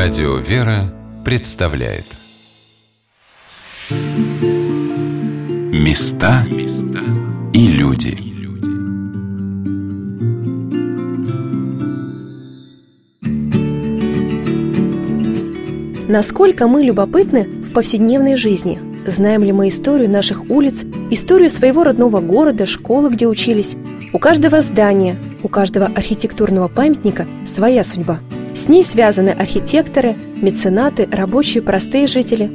Радио «Вера» представляет Места и люди Насколько мы любопытны в повседневной жизни? Знаем ли мы историю наших улиц, историю своего родного города, школы, где учились? У каждого здания, у каждого архитектурного памятника своя судьба – с ней связаны архитекторы, меценаты, рабочие, простые жители.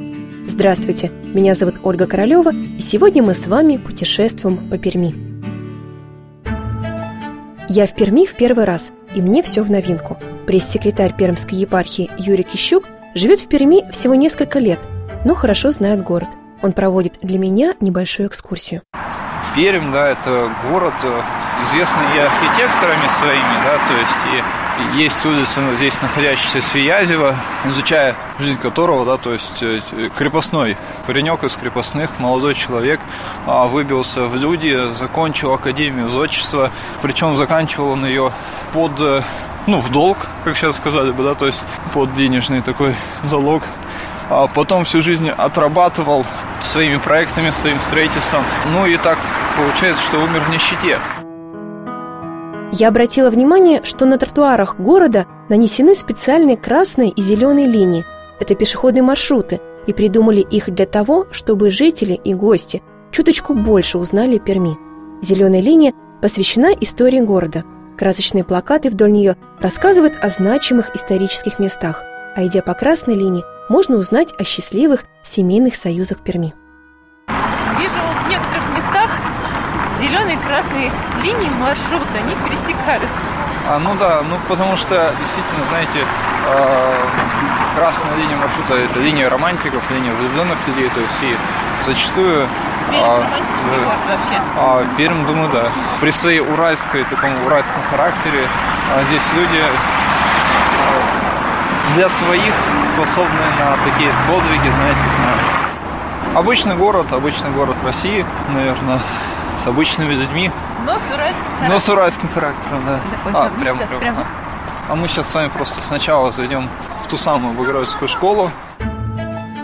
Здравствуйте, меня зовут Ольга Королева, и сегодня мы с вами путешествуем по Перми. Я в Перми в первый раз, и мне все в новинку. Пресс-секретарь Пермской епархии Юрий Кищук живет в Перми всего несколько лет, но хорошо знает город. Он проводит для меня небольшую экскурсию. Пермь, да, это город, э, известный и архитекторами своими, да, то есть и есть улица здесь находящаяся Свиязева, изучая жизнь которого, да, то есть э, крепостной паренек из крепостных, молодой человек, а, выбился в люди, закончил Академию зодчества, причем заканчивал он ее под э, ну, в долг, как сейчас сказали бы, да, то есть под денежный такой залог. А потом всю жизнь отрабатывал своими проектами, своим строительством. Ну и так получается, что умер в нищете. Я обратила внимание, что на тротуарах города нанесены специальные красные и зеленые линии. Это пешеходные маршруты, и придумали их для того, чтобы жители и гости чуточку больше узнали Перми. Зеленая линия посвящена истории города. Красочные плакаты вдоль нее рассказывают о значимых исторических местах, а идя по красной линии, можно узнать о счастливых семейных союзах Перми. Вижу в некоторых местах зеленые и красные линии маршрута, они пересекаются. А, ну да, ну потому что действительно, знаете, э, красная линия маршрута это линия романтиков, линия влюбленных людей, то есть и зачастую Пермь а, романтический город вообще. А, Пермь, думаю, да. При своей уральской, таком уральском характере а, здесь люди а, для своих способны на такие подвиги, знаете, на... Обычный город, обычный город России, наверное, с обычными людьми. Но с уральским характером. Но с уральским характером, да. Ой, а, прям, прям, прям. А мы сейчас с вами просто сначала зайдем в ту самую Богородицкую школу.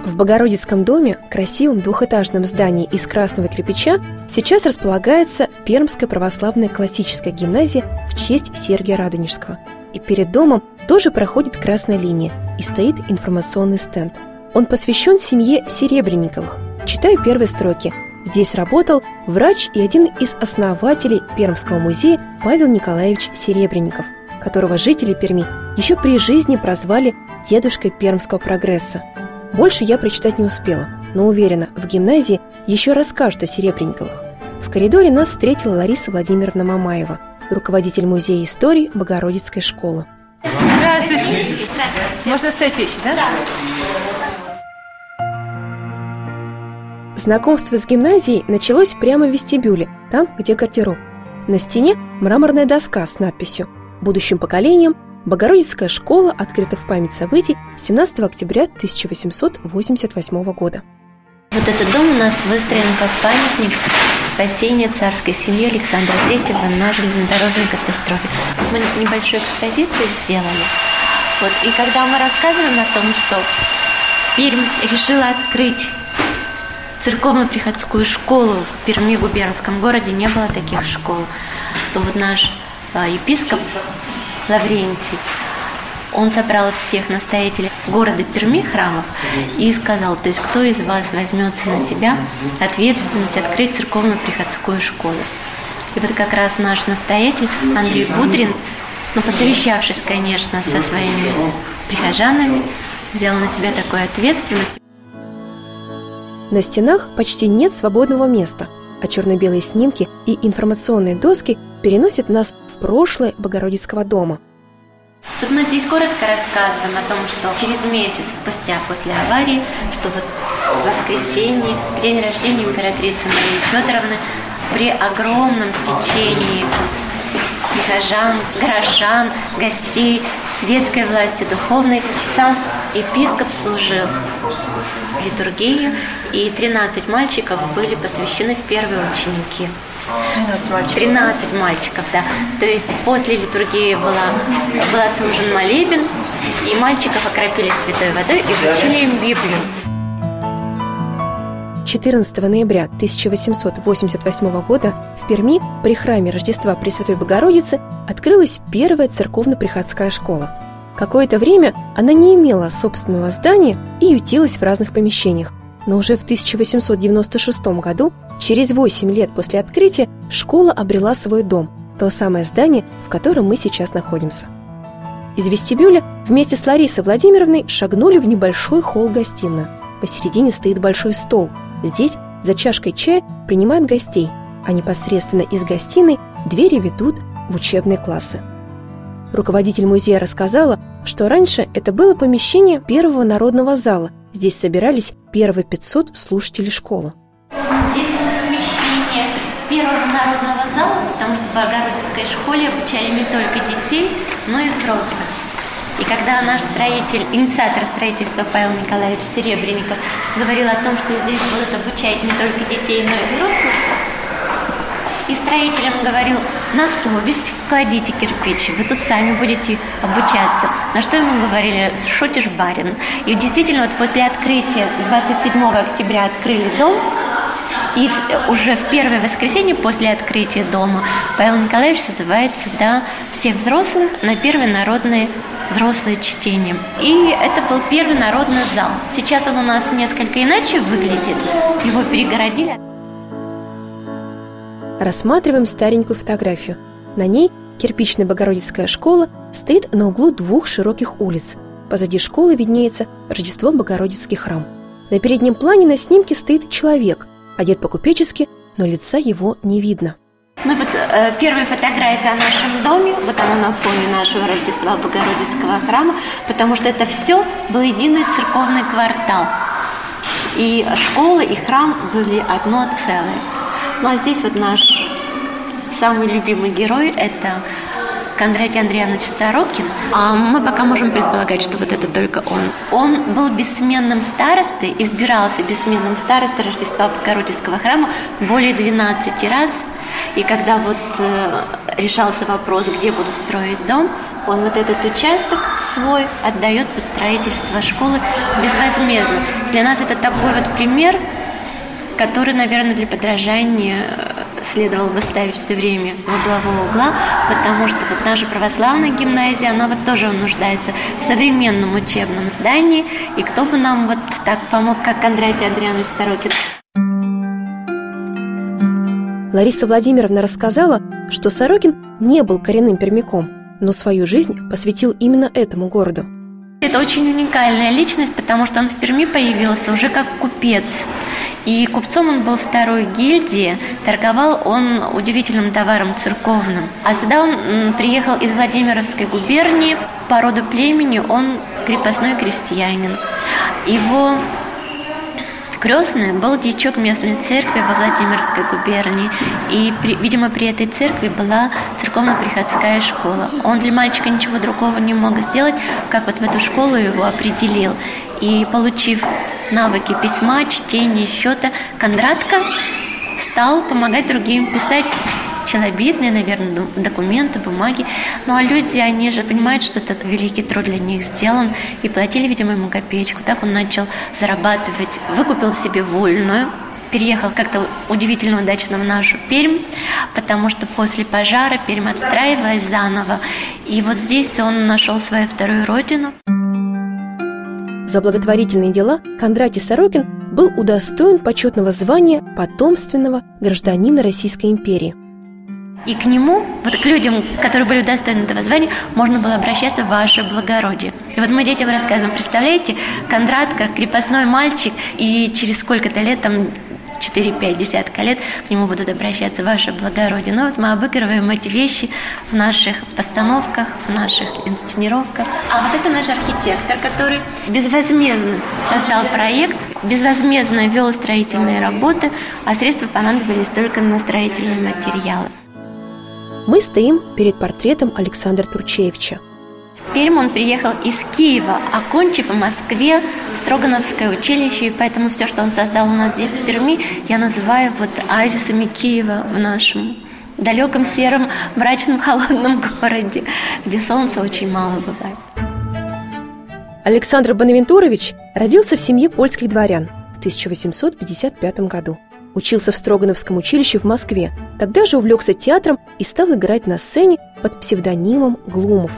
В Богородицком доме, красивом двухэтажном здании из красного кирпича, сейчас располагается Пермская православная классическая гимназия в честь Сергия Радонежского. И перед домом тоже проходит красная линия и стоит информационный стенд. Он посвящен семье Серебренниковых. Читаю первые строки – Здесь работал врач и один из основателей Пермского музея Павел Николаевич Серебренников, которого жители Перми еще при жизни прозвали «дедушкой пермского прогресса». Больше я прочитать не успела, но уверена, в гимназии еще расскажут о Серебренниковых. В коридоре нас встретила Лариса Владимировна Мамаева, руководитель музея истории Богородицкой школы. Здравствуйте. Здравствуйте. Можно оставить вещи, да? Да. Знакомство с гимназией началось прямо в вестибюле, там, где гардероб. На стене мраморная доска с надписью «Будущим поколением Богородицкая школа открыта в память событий 17 октября 1888 года». Вот этот дом у нас выстроен как памятник спасению царской семьи Александра III на железнодорожной катастрофе. Мы небольшую экспозицию сделали. Вот, и когда мы рассказываем о том, что Пермь решила открыть церковно-приходскую школу в Перми, губернском городе, не было таких школ, то вот наш а, епископ Лаврентий, он собрал всех настоятелей города Перми храмов и сказал, то есть кто из вас возьмется на себя ответственность открыть церковно-приходскую школу. И вот как раз наш настоятель Андрей Будрин, ну, посовещавшись, конечно, со своими прихожанами, взял на себя такую ответственность. На стенах почти нет свободного места, а черно-белые снимки и информационные доски переносят нас в прошлое Богородицкого дома. Тут мы здесь коротко рассказываем о том, что через месяц спустя после аварии, что вот в воскресенье, день рождения императрицы Марии Федоровны, при огромном стечении прихожан, горожан, гостей, светской власти, духовной, сам епископ служил литургию, и 13 мальчиков были посвящены в первые ученики. 13 мальчиков. 13 мальчиков, да. То есть после литургии была, был отслужен молебен, И мальчиков окропили святой водой и вручили им Библию. 14 ноября 1888 года в Перми при храме Рождества Пресвятой Богородицы открылась первая церковно-приходская школа. Какое-то время она не имела собственного здания и ютилась в разных помещениях. Но уже в 1896 году, через 8 лет после открытия, школа обрела свой дом, то самое здание, в котором мы сейчас находимся. Из вестибюля вместе с Ларисой Владимировной шагнули в небольшой холл-гостиную. Посередине стоит большой стол – Здесь за чашкой чая принимают гостей, а непосредственно из гостиной двери ведут в учебные классы. Руководитель музея рассказала, что раньше это было помещение первого народного зала. Здесь собирались первые 500 слушателей школы. Здесь помещение первого народного зала, потому что в Богородицкой школе обучали не только детей, но и взрослых. И когда наш строитель, инициатор строительства Павел Николаевич Серебренников говорил о том, что здесь будут обучать не только детей, но и взрослых, и строителям говорил, на совесть кладите кирпич, вы тут сами будете обучаться. На что ему говорили, шутишь, барин. И действительно, вот после открытия, 27 октября открыли дом, и уже в первое воскресенье после открытия дома Павел Николаевич созывает сюда всех взрослых на первый народный взрослое чтение. И это был первый народный зал. Сейчас он у нас несколько иначе выглядит. Его перегородили. Рассматриваем старенькую фотографию. На ней кирпичная Богородицкая школа стоит на углу двух широких улиц. Позади школы виднеется Рождество Богородицкий храм. На переднем плане на снимке стоит человек, одет по-купечески, но лица его не видно. Ну вот э, первая фотография о нашем доме, вот она на фоне нашего Рождества Богородицкого храма, потому что это все был единый церковный квартал. И школа, и храм были одно целое. Ну а здесь вот наш самый любимый герой – это Кондратий Андреевич Сорокин, а мы пока можем предполагать, что вот это только он. Он был бессменным старостой, избирался бессменным старостой Рождества Богородицкого храма более 12 раз – и когда вот э, решался вопрос, где буду строить дом, он вот этот участок свой отдает под строительство школы безвозмездно. Для нас это такой вот пример, который, наверное, для подражания э, следовало бы ставить все время в углового угла, потому что вот наша православная гимназия, она вот тоже нуждается в современном учебном здании, и кто бы нам вот так помог, как Кондратий Андрианович Сорокин. Лариса Владимировна рассказала, что Сорокин не был коренным пермяком, но свою жизнь посвятил именно этому городу. Это очень уникальная личность, потому что он в Перми появился уже как купец. И купцом он был второй гильдии, торговал он удивительным товаром церковным. А сюда он приехал из Владимировской губернии, по роду племени он крепостной крестьянин. Его Крестный был дьячок местной церкви во Владимирской губернии, и, при, видимо, при этой церкви была церковно-приходская школа. Он для мальчика ничего другого не мог сделать, как вот в эту школу его определил. И, получив навыки письма, чтения, счета, Кондратко стал помогать другим писать челобитные, наверное, документы, бумаги. Ну а люди, они же понимают, что этот великий труд для них сделан, и платили, видимо, ему копеечку. Так он начал зарабатывать, выкупил себе вольную, переехал как-то удивительно удачно в нашу Пермь, потому что после пожара Пермь отстраивалась заново. И вот здесь он нашел свою вторую родину. За благотворительные дела Кондратий Сорокин был удостоен почетного звания потомственного гражданина Российской империи – и к нему, вот к людям, которые были удостоены этого звания, можно было обращаться в ваше благородие. И вот мы детям рассказываем, представляете, Кондрат как крепостной мальчик, и через сколько-то лет, там 4-5 десятка лет к нему будут обращаться ваше благородие. Но ну вот мы обыгрываем эти вещи в наших постановках, в наших инсценировках. А вот это наш архитектор, который безвозмездно создал проект, безвозмездно вел строительные работы, а средства понадобились только на строительные материалы. Мы стоим перед портретом Александра Турчевича. В Пермь он приехал из Киева, окончив в Москве Строгановское училище, и поэтому все, что он создал у нас здесь в Перми, я называю вот оазисами Киева в нашем далеком, сером, мрачном, холодном городе, где солнца очень мало бывает. Александр Бонавентурович родился в семье польских дворян в 1855 году. Учился в Строгановском училище в Москве. Тогда же увлекся театром и стал играть на сцене под псевдонимом Глумов.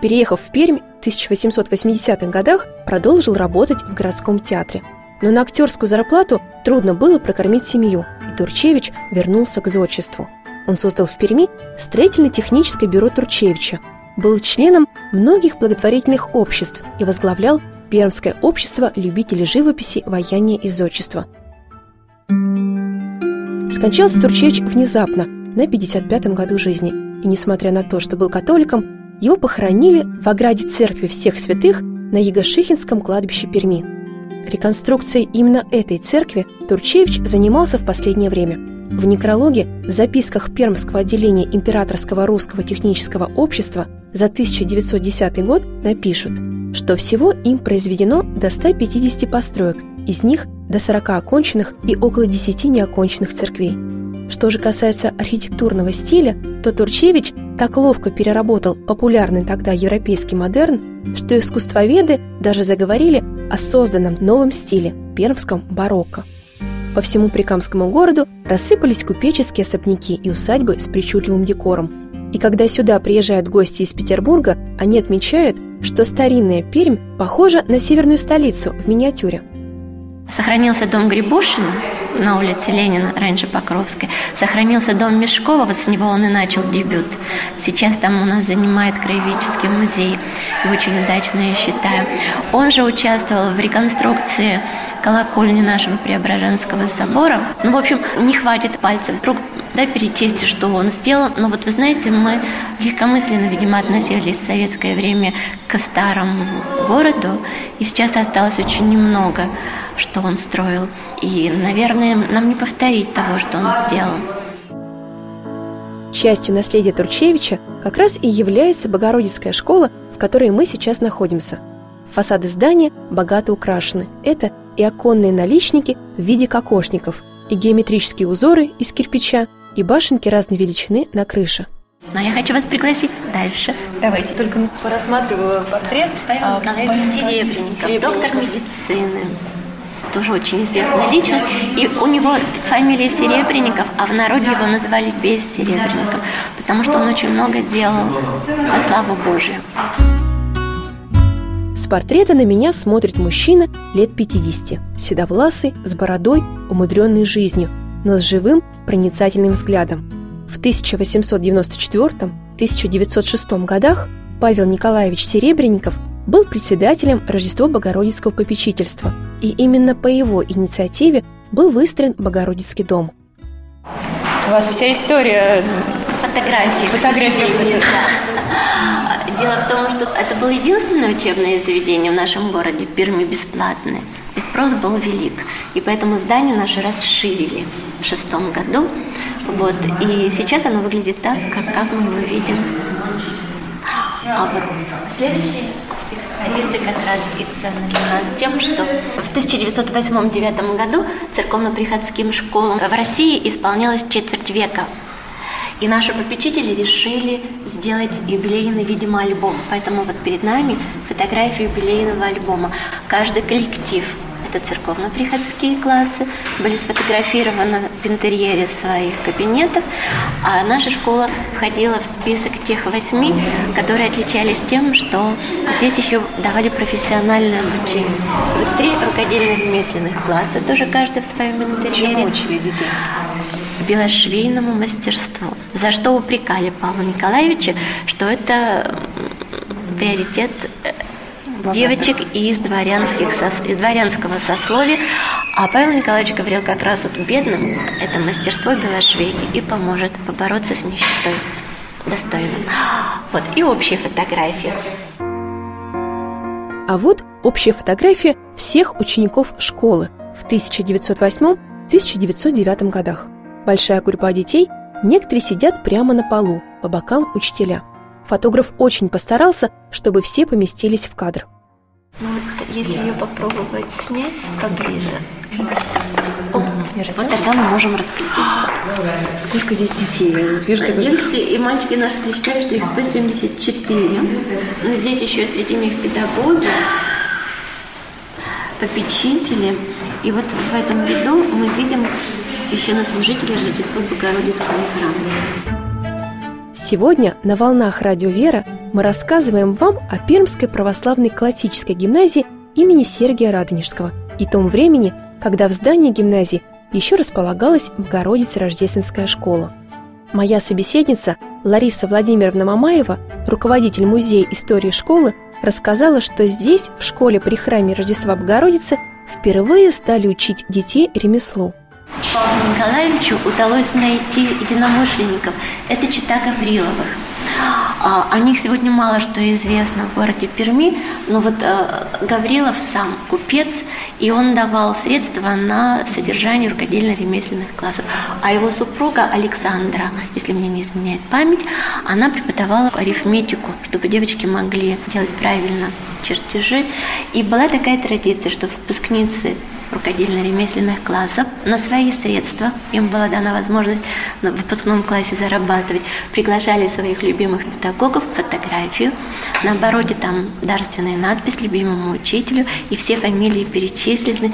Переехав в Пермь в 1880-х годах, продолжил работать в городском театре. Но на актерскую зарплату трудно было прокормить семью, и Турчевич вернулся к зодчеству. Он создал в Перми строительно-техническое бюро Турчевича, был членом многих благотворительных обществ и возглавлял Пермское общество любителей живописи, вояния и зодчества. Скончался Турчевич внезапно, на 55-м году жизни, и несмотря на то, что был католиком, его похоронили в ограде церкви всех святых на Егошихинском кладбище Перми. Реконструкцией именно этой церкви Турчевич занимался в последнее время. В некрологе в записках Пермского отделения Императорского русского технического общества за 1910 год напишут, что всего им произведено до 150 построек, из них до 40 оконченных и около 10 неоконченных церквей. Что же касается архитектурного стиля, то Турчевич так ловко переработал популярный тогда европейский модерн, что искусствоведы даже заговорили о созданном новом стиле – пермском барокко. По всему Прикамскому городу рассыпались купеческие особняки и усадьбы с причудливым декором – и когда сюда приезжают гости из Петербурга, они отмечают, что старинная Пермь похожа на северную столицу в миниатюре. Сохранился дом Грибушина на улице Ленина, раньше Покровской. Сохранился дом Мешкова, вот с него он и начал дебют. Сейчас там у нас занимает краеведческий музей. И очень удачно, я считаю. Он же участвовал в реконструкции колокольни нашего Преображенского собора. Ну, в общем, не хватит пальцев вдруг да, перечесть, что он сделал. Но вот вы знаете, мы легкомысленно, видимо, относились в советское время к старому городу, и сейчас осталось очень немного, что он строил. И, наверное, нам не повторить того, что он сделал. Частью наследия Турчевича как раз и является Богородицкая школа, в которой мы сейчас находимся. Фасады здания богато украшены. Это и оконные наличники в виде кокошников, и геометрические узоры из кирпича, и башенки разной величины на крыше. Но я хочу вас пригласить дальше. Давайте, только порассматриваю портрет. Павел а, Николаевич Серебренников, доктор медицины. Тоже очень известная личность. И у него фамилия Серебренников, а в народе его называли без Серебренников, потому что он очень много делал во славу Божию. С портрета на меня смотрит мужчина лет 50, седовласый, с бородой, умудренный жизнью, но с живым, проницательным взглядом. В 1894-1906 годах Павел Николаевич Серебренников был председателем Рождество Богородицкого попечительства, и именно по его инициативе был выстроен Богородицкий дом. У вас вся история фотографии. Фотографии. Дело в том, что это было единственное учебное заведение в нашем городе, Перми, бесплатное. И спрос был велик. И поэтому здание наше расширили в шестом году. Вот. И сейчас оно выглядит так, как, как мы его видим. А вот следующий экспозиция как раз и ценна для нас тем, что в 1908-1909 году церковно-приходским школам в России исполнялось четверть века. И наши попечители решили сделать юбилейный, видимо, альбом. Поэтому вот перед нами фотография юбилейного альбома. Каждый коллектив это церковно-приходские классы, были сфотографированы в интерьере своих кабинетов, а наша школа входила в список тех восьми, которые отличались тем, что здесь еще давали профессиональное обучение. Вот три рукодельных ремесленных класса, тоже каждый в своем интерьере. Чему учили детей? белошвейному мастерству, за что упрекали Павла Николаевича, что это приоритет э, девочек из, дворянских, из дворянского сословия. А Павел Николаевич говорил как раз вот бедным это мастерство белошвейки и поможет побороться с нищетой достойным. Вот, и общая фотография. А вот общая фотография всех учеников школы в 1908-1909 годах. Большая группа детей, некоторые сидят прямо на полу, по бокам учителя. Фотограф очень постарался, чтобы все поместились в кадр. Ну, вот если ее попробовать снять поближе. Вот тогда мы можем раскрыть. Сколько здесь детей? Я вот вижу. Девочки и мальчики наши сочетают, что их 174. Но здесь еще среди них педагоги, попечители. И вот в этом виду мы видим священнослужителей Рождества Богородицкого храма. Сегодня на «Волнах Радио Вера» мы рассказываем вам о Пермской православной классической гимназии имени Сергия Радонежского и том времени, когда в здании гимназии еще располагалась Богородица Рождественская школа. Моя собеседница Лариса Владимировна Мамаева, руководитель музея истории школы, рассказала, что здесь, в школе при храме Рождества Богородицы, впервые стали учить детей ремеслу. Павлу Николаевичу удалось найти единомышленников. Это чита Гавриловых. А, о них сегодня мало что известно в городе Перми, но вот э, Гаврилов сам купец, и он давал средства на содержание рукодельно-ремесленных классов. А его супруга Александра, если мне не изменяет память, она преподавала арифметику, чтобы девочки могли делать правильно чертежи. И была такая традиция, что выпускницы рукодельно-ремесленных классов на свои средства. Им была дана возможность в выпускном классе зарабатывать. Приглашали своих любимых педагогов, фотографию. На обороте там дарственная надпись любимому учителю, и все фамилии перечислены.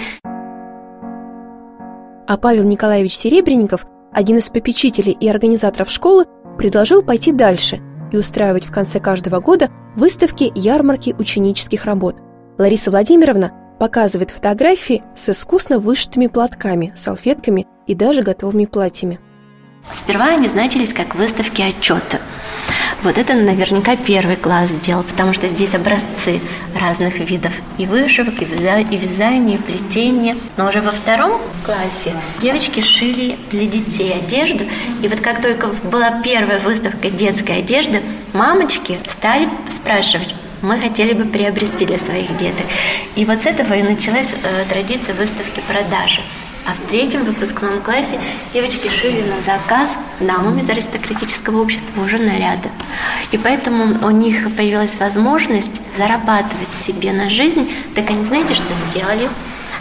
А Павел Николаевич Серебренников, один из попечителей и организаторов школы, предложил пойти дальше и устраивать в конце каждого года выставки ярмарки ученических работ. Лариса Владимировна показывает фотографии с искусно вышитыми платками, салфетками и даже готовыми платьями. Сперва они значились как выставки отчета. Вот это наверняка первый класс сделал, потому что здесь образцы разных видов и вышивок, и, вязания, и вязания, и плетения. Но уже во втором классе девочки шили для детей одежду. И вот как только была первая выставка детской одежды, мамочки стали спрашивать, мы хотели бы приобрести для своих деток. И вот с этого и началась э, традиция выставки продажи. А в третьем выпускном классе девочки шили на заказ дамам из аристократического общества уже наряды. И поэтому у них появилась возможность зарабатывать себе на жизнь. Так они знаете, что сделали?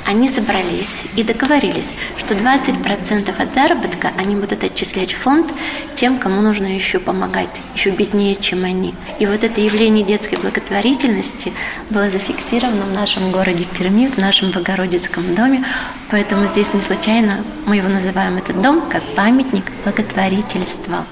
Они собрались и договорились, что 20% от заработка они будут отчислять в фонд тем, кому нужно еще помогать, еще беднее, чем они. И вот это явление детской благотворительности было зафиксировано в нашем городе Перми, в нашем Богородицком доме, поэтому здесь не случайно мы его называем этот дом как памятник благотворительства.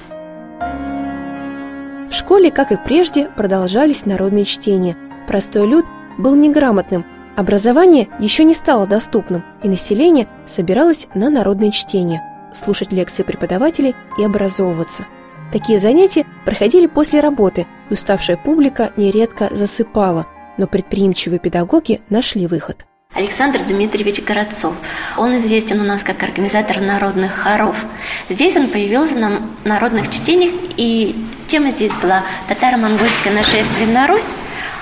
В школе, как и прежде, продолжались народные чтения. Простой люд был неграмотным – Образование еще не стало доступным, и население собиралось на народные чтения, слушать лекции преподавателей и образовываться. Такие занятия проходили после работы, и уставшая публика нередко засыпала, но предприимчивые педагоги нашли выход. Александр Дмитриевич Городцов. Он известен у нас как организатор народных хоров. Здесь он появился на народных чтениях, и тема здесь была татаро-монгольское нашествие на Русь,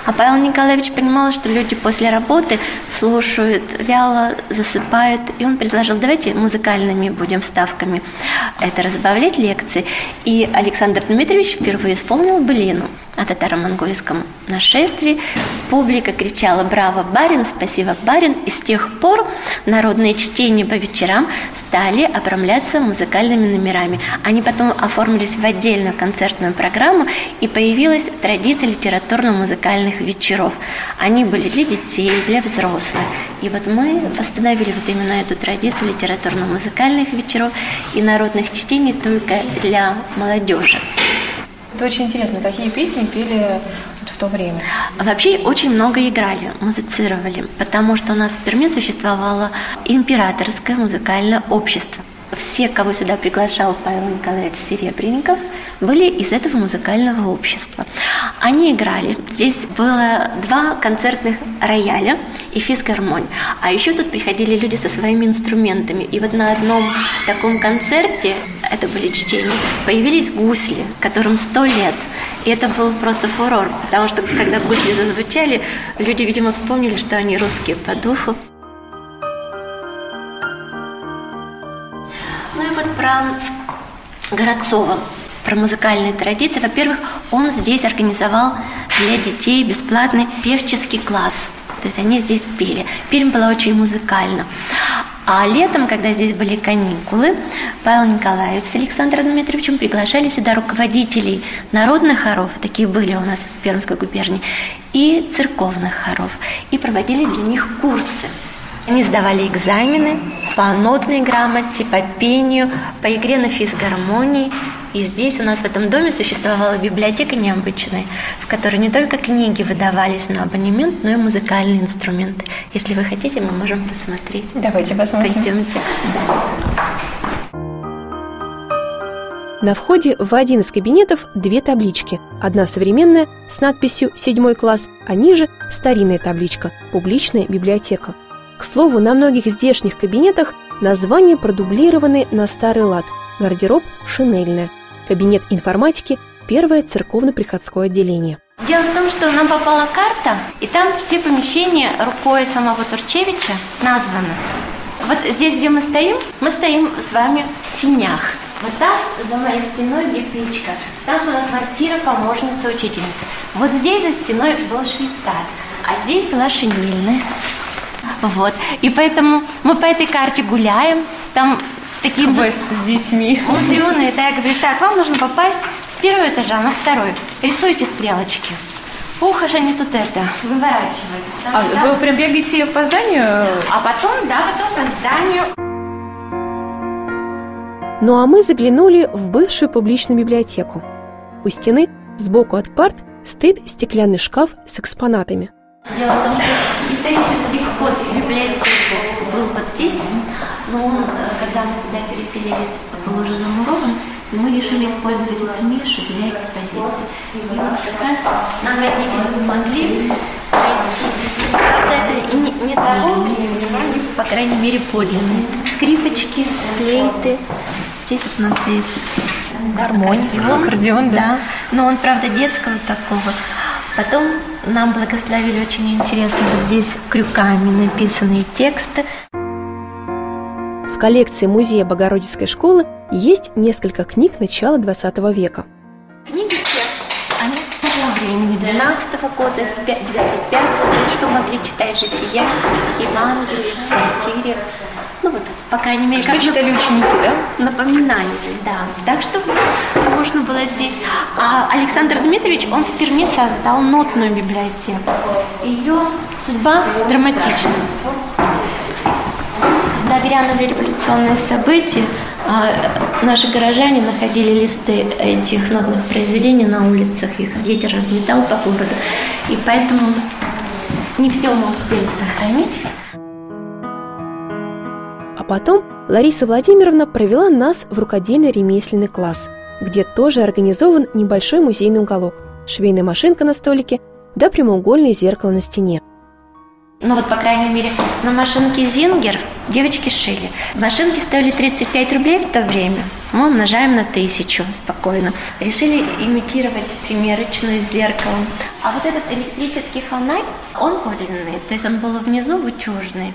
а Павел Николаевич понимал, что люди после работы слушают, вяло засыпают, и он предложил, давайте музыкальными будем вставками это разбавлять лекции. И Александр Дмитриевич впервые исполнил былину о татаро-монгольском нашествии. Публика кричала «Браво, барин! Спасибо, барин!» И с тех пор народные чтения по вечерам стали обрамляться музыкальными номерами. Они потом оформились в отдельную концертную программу, и появилась традиция литературно-музыкальных вечеров. Они были для детей, для взрослых. И вот мы восстановили вот именно эту традицию литературно-музыкальных вечеров и народных чтений только для молодежи. Это очень интересно, какие песни пели в то время? Вообще очень много играли, музицировали, потому что у нас в Перми существовало императорское музыкальное общество. Все, кого сюда приглашал Павел Николаевич Серебренников, были из этого музыкального общества. Они играли. Здесь было два концертных рояля и физгармонь. А еще тут приходили люди со своими инструментами. И вот на одном таком концерте, это были чтения, появились гусли, которым сто лет. И это был просто фурор, потому что когда гусли зазвучали, люди, видимо, вспомнили, что они русские по духу. Про Городцова про музыкальные традиции. Во-первых, он здесь организовал для детей бесплатный певческий класс. То есть они здесь пели. Пермь была очень музыкальна. А летом, когда здесь были каникулы, Павел Николаевич с Александром Дмитриевичем приглашали сюда руководителей народных хоров, такие были у нас в Пермской губернии, и церковных хоров, и проводили для них курсы. Они сдавали экзамены по нотной грамоте, по пению, по игре на физгармонии. И здесь у нас в этом доме существовала библиотека необычная, в которой не только книги выдавались на абонемент, но и музыкальные инструменты. Если вы хотите, мы можем посмотреть. Давайте посмотрим. Пойдемте. На входе в один из кабинетов две таблички. Одна современная с надписью «Седьмой класс», а ниже – старинная табличка «Публичная библиотека». К слову, на многих здешних кабинетах названия продублированы на старый лад. Гардероб – шинельная. Кабинет информатики – первое церковно-приходское отделение. Дело в том, что нам попала карта, и там все помещения рукой самого Турчевича названы. Вот здесь, где мы стоим, мы стоим с вами в синях. Вот там, за моей спиной, где печка, там была квартира помощницы учительницы. Вот здесь за стеной был швейцар, а здесь была шинельная. Вот. И поэтому мы по этой карте гуляем. Там такие Квест с детьми. мудреные. Да, я говорю, так, вам нужно попасть с первого этажа на второй. Рисуйте стрелочки. Ух, аж они тут это, выворачивают. А что вы там- прям бегаете по зданию? а потом, да, потом по зданию. Ну а мы заглянули в бывшую публичную библиотеку. У стены, сбоку от парт, стоит стеклянный шкаф с экспонатами. Дело в том, что исторический вход в библиотеку был вот здесь, но он, э, когда мы сюда переселились, был уже замурован, и мы решили использовать эту нишу для экспозиции. И вот как раз нам родители помогли найти. Правда, это не, не того времени, но они, по крайней мере, подлинные. Скрипочки, флейты. Здесь вот у нас стоит Гармония, аккордеон, да. да. Но он, правда, детского такого. Потом нам благословили очень интересно здесь крюками написанные тексты. В коллекции Музея Богородицкой школы есть несколько книг начала XX века. Книги все, они того времени, 12 года, 905 то есть что могли читать жития, Евангелие, Псалтирь. Ну вот, по крайней мере, Что как читали ученики, да? напоминание, да. Так что вот можно было здесь. А Александр Дмитриевич, он в Перми создал нотную библиотеку. Ее судьба драматична. Когда грянули революционные события, а, наши горожане находили листы этих нотных произведений на улицах, их ветер разметал по городу. И поэтому не все мы успели сохранить. Потом Лариса Владимировна провела нас в рукодельно-ремесленный класс, где тоже организован небольшой музейный уголок, швейная машинка на столике, да прямоугольное зеркало на стене. Ну вот, по крайней мере, на машинке Зингер девочки шили. Машинки стоили 35 рублей в то время. Мы умножаем на тысячу спокойно. Решили имитировать примерочную с зеркалом. А вот этот электрический фонарь, он подлинный. То есть он был внизу вычужный.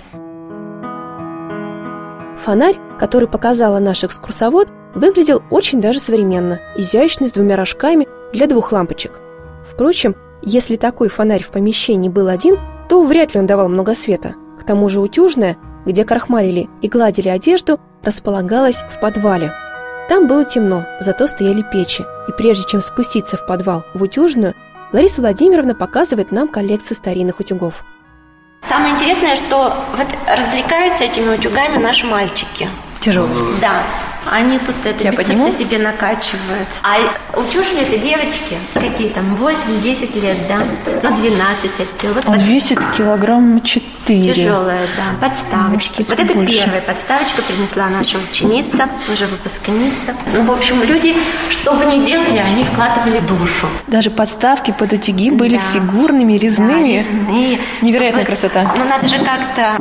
Фонарь, который показала наш экскурсовод, выглядел очень даже современно, изящный, с двумя рожками для двух лампочек. Впрочем, если такой фонарь в помещении был один, то вряд ли он давал много света. К тому же утюжная, где крахмалили и гладили одежду, располагалась в подвале. Там было темно, зато стояли печи, и прежде чем спуститься в подвал в утюжную, Лариса Владимировна показывает нам коллекцию старинных утюгов. Самое интересное, что вот развлекаются этими утюгами наши мальчики. Тяжелый. Да, они тут это Я подниму? себе накачивают. А утюжили это девочки, какие там, 8-10 лет, да, ну 12 отсюда. Вот Он под- весит килограмм 4. Тяжелая, да, подставочки. Может Вот это больше. первая подставочка принесла наша ученица, уже выпускница. Ну, в общем, люди, что бы ни делали, они вкладывали душу. Даже подставки под утюги были Да. фигурными, резными. Да, резные. Невероятная Чтобы- красота. Ну, надо же как-то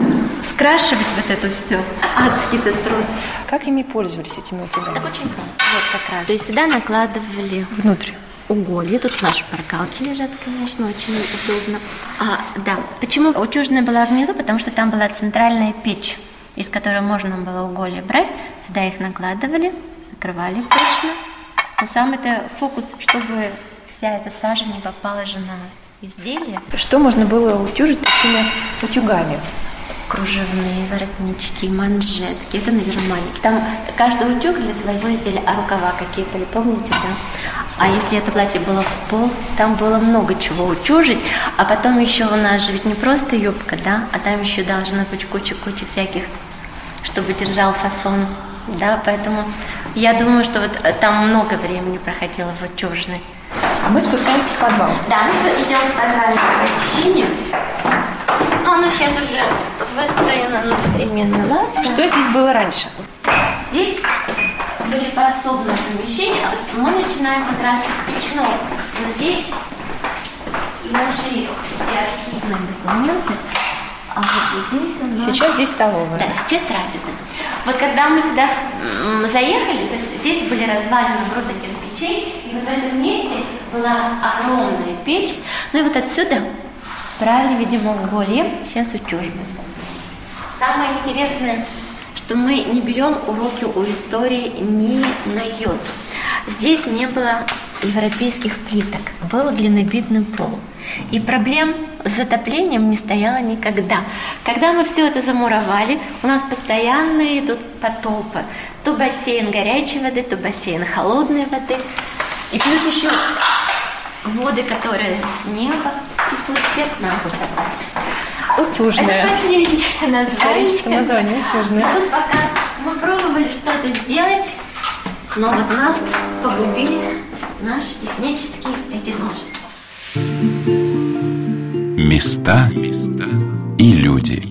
скрашивать вот это все. Адский этот труд. Как ими пользовались этими утюгами? Так очень просто. Вот как раз. То есть сюда накладывали Внутрь. уголья. Тут наши паркалки лежат, конечно, очень удобно. А, да, почему утюжная была внизу? Потому что там была центральная печь, из которой можно было уголья брать. Сюда их накладывали, накрывали прочно. Но сам это фокус, чтобы вся эта сажа не попала же на изделия. Что можно было утюжить такими утюгами? Кружевные воротнички, манжетки, это на верманике. Там каждый утюг для своего изделия, а рукава какие-то, помните, да? А если это платье было в пол, там было много чего утюжить, а потом еще у нас же ведь не просто юбка, да, а там еще должна быть куча-куча всяких, чтобы держал фасон, да, поэтому я думаю, что вот там много времени проходило в утюжной. А мы спускаемся в подвал. Да, мы идем в подвальное помещение. Но оно сейчас уже выстроено на современный лад. Что здесь было раньше? Здесь были подсобные помещения, а вот мы начинаем как раз с печного. Вот здесь и нашли все архивные документы. А вот здесь у нас... Сейчас здесь столовая. Да, сейчас трапезная. Вот когда мы сюда заехали, то есть здесь были развалины груда кирпичей, и вот в этом месте была огромная печь. Ну и вот отсюда брали, видимо, уголье, сейчас утюжим. Самое интересное, что мы не берем уроки у истории ни на йоту. Здесь не было европейских плиток, был глинобитный пол. И проблем с затоплением не стояло никогда. Когда мы все это замуровали, у нас постоянно идут потопы. То бассейн горячей воды, то бассейн холодной воды. И плюс еще воды, которые с неба текут, все к нам. Утюжная. Это последнее название. Историческое название утюжная. А тут пока мы пробовали что-то сделать, но вот нас погубили наши технические эти множества. Места и люди.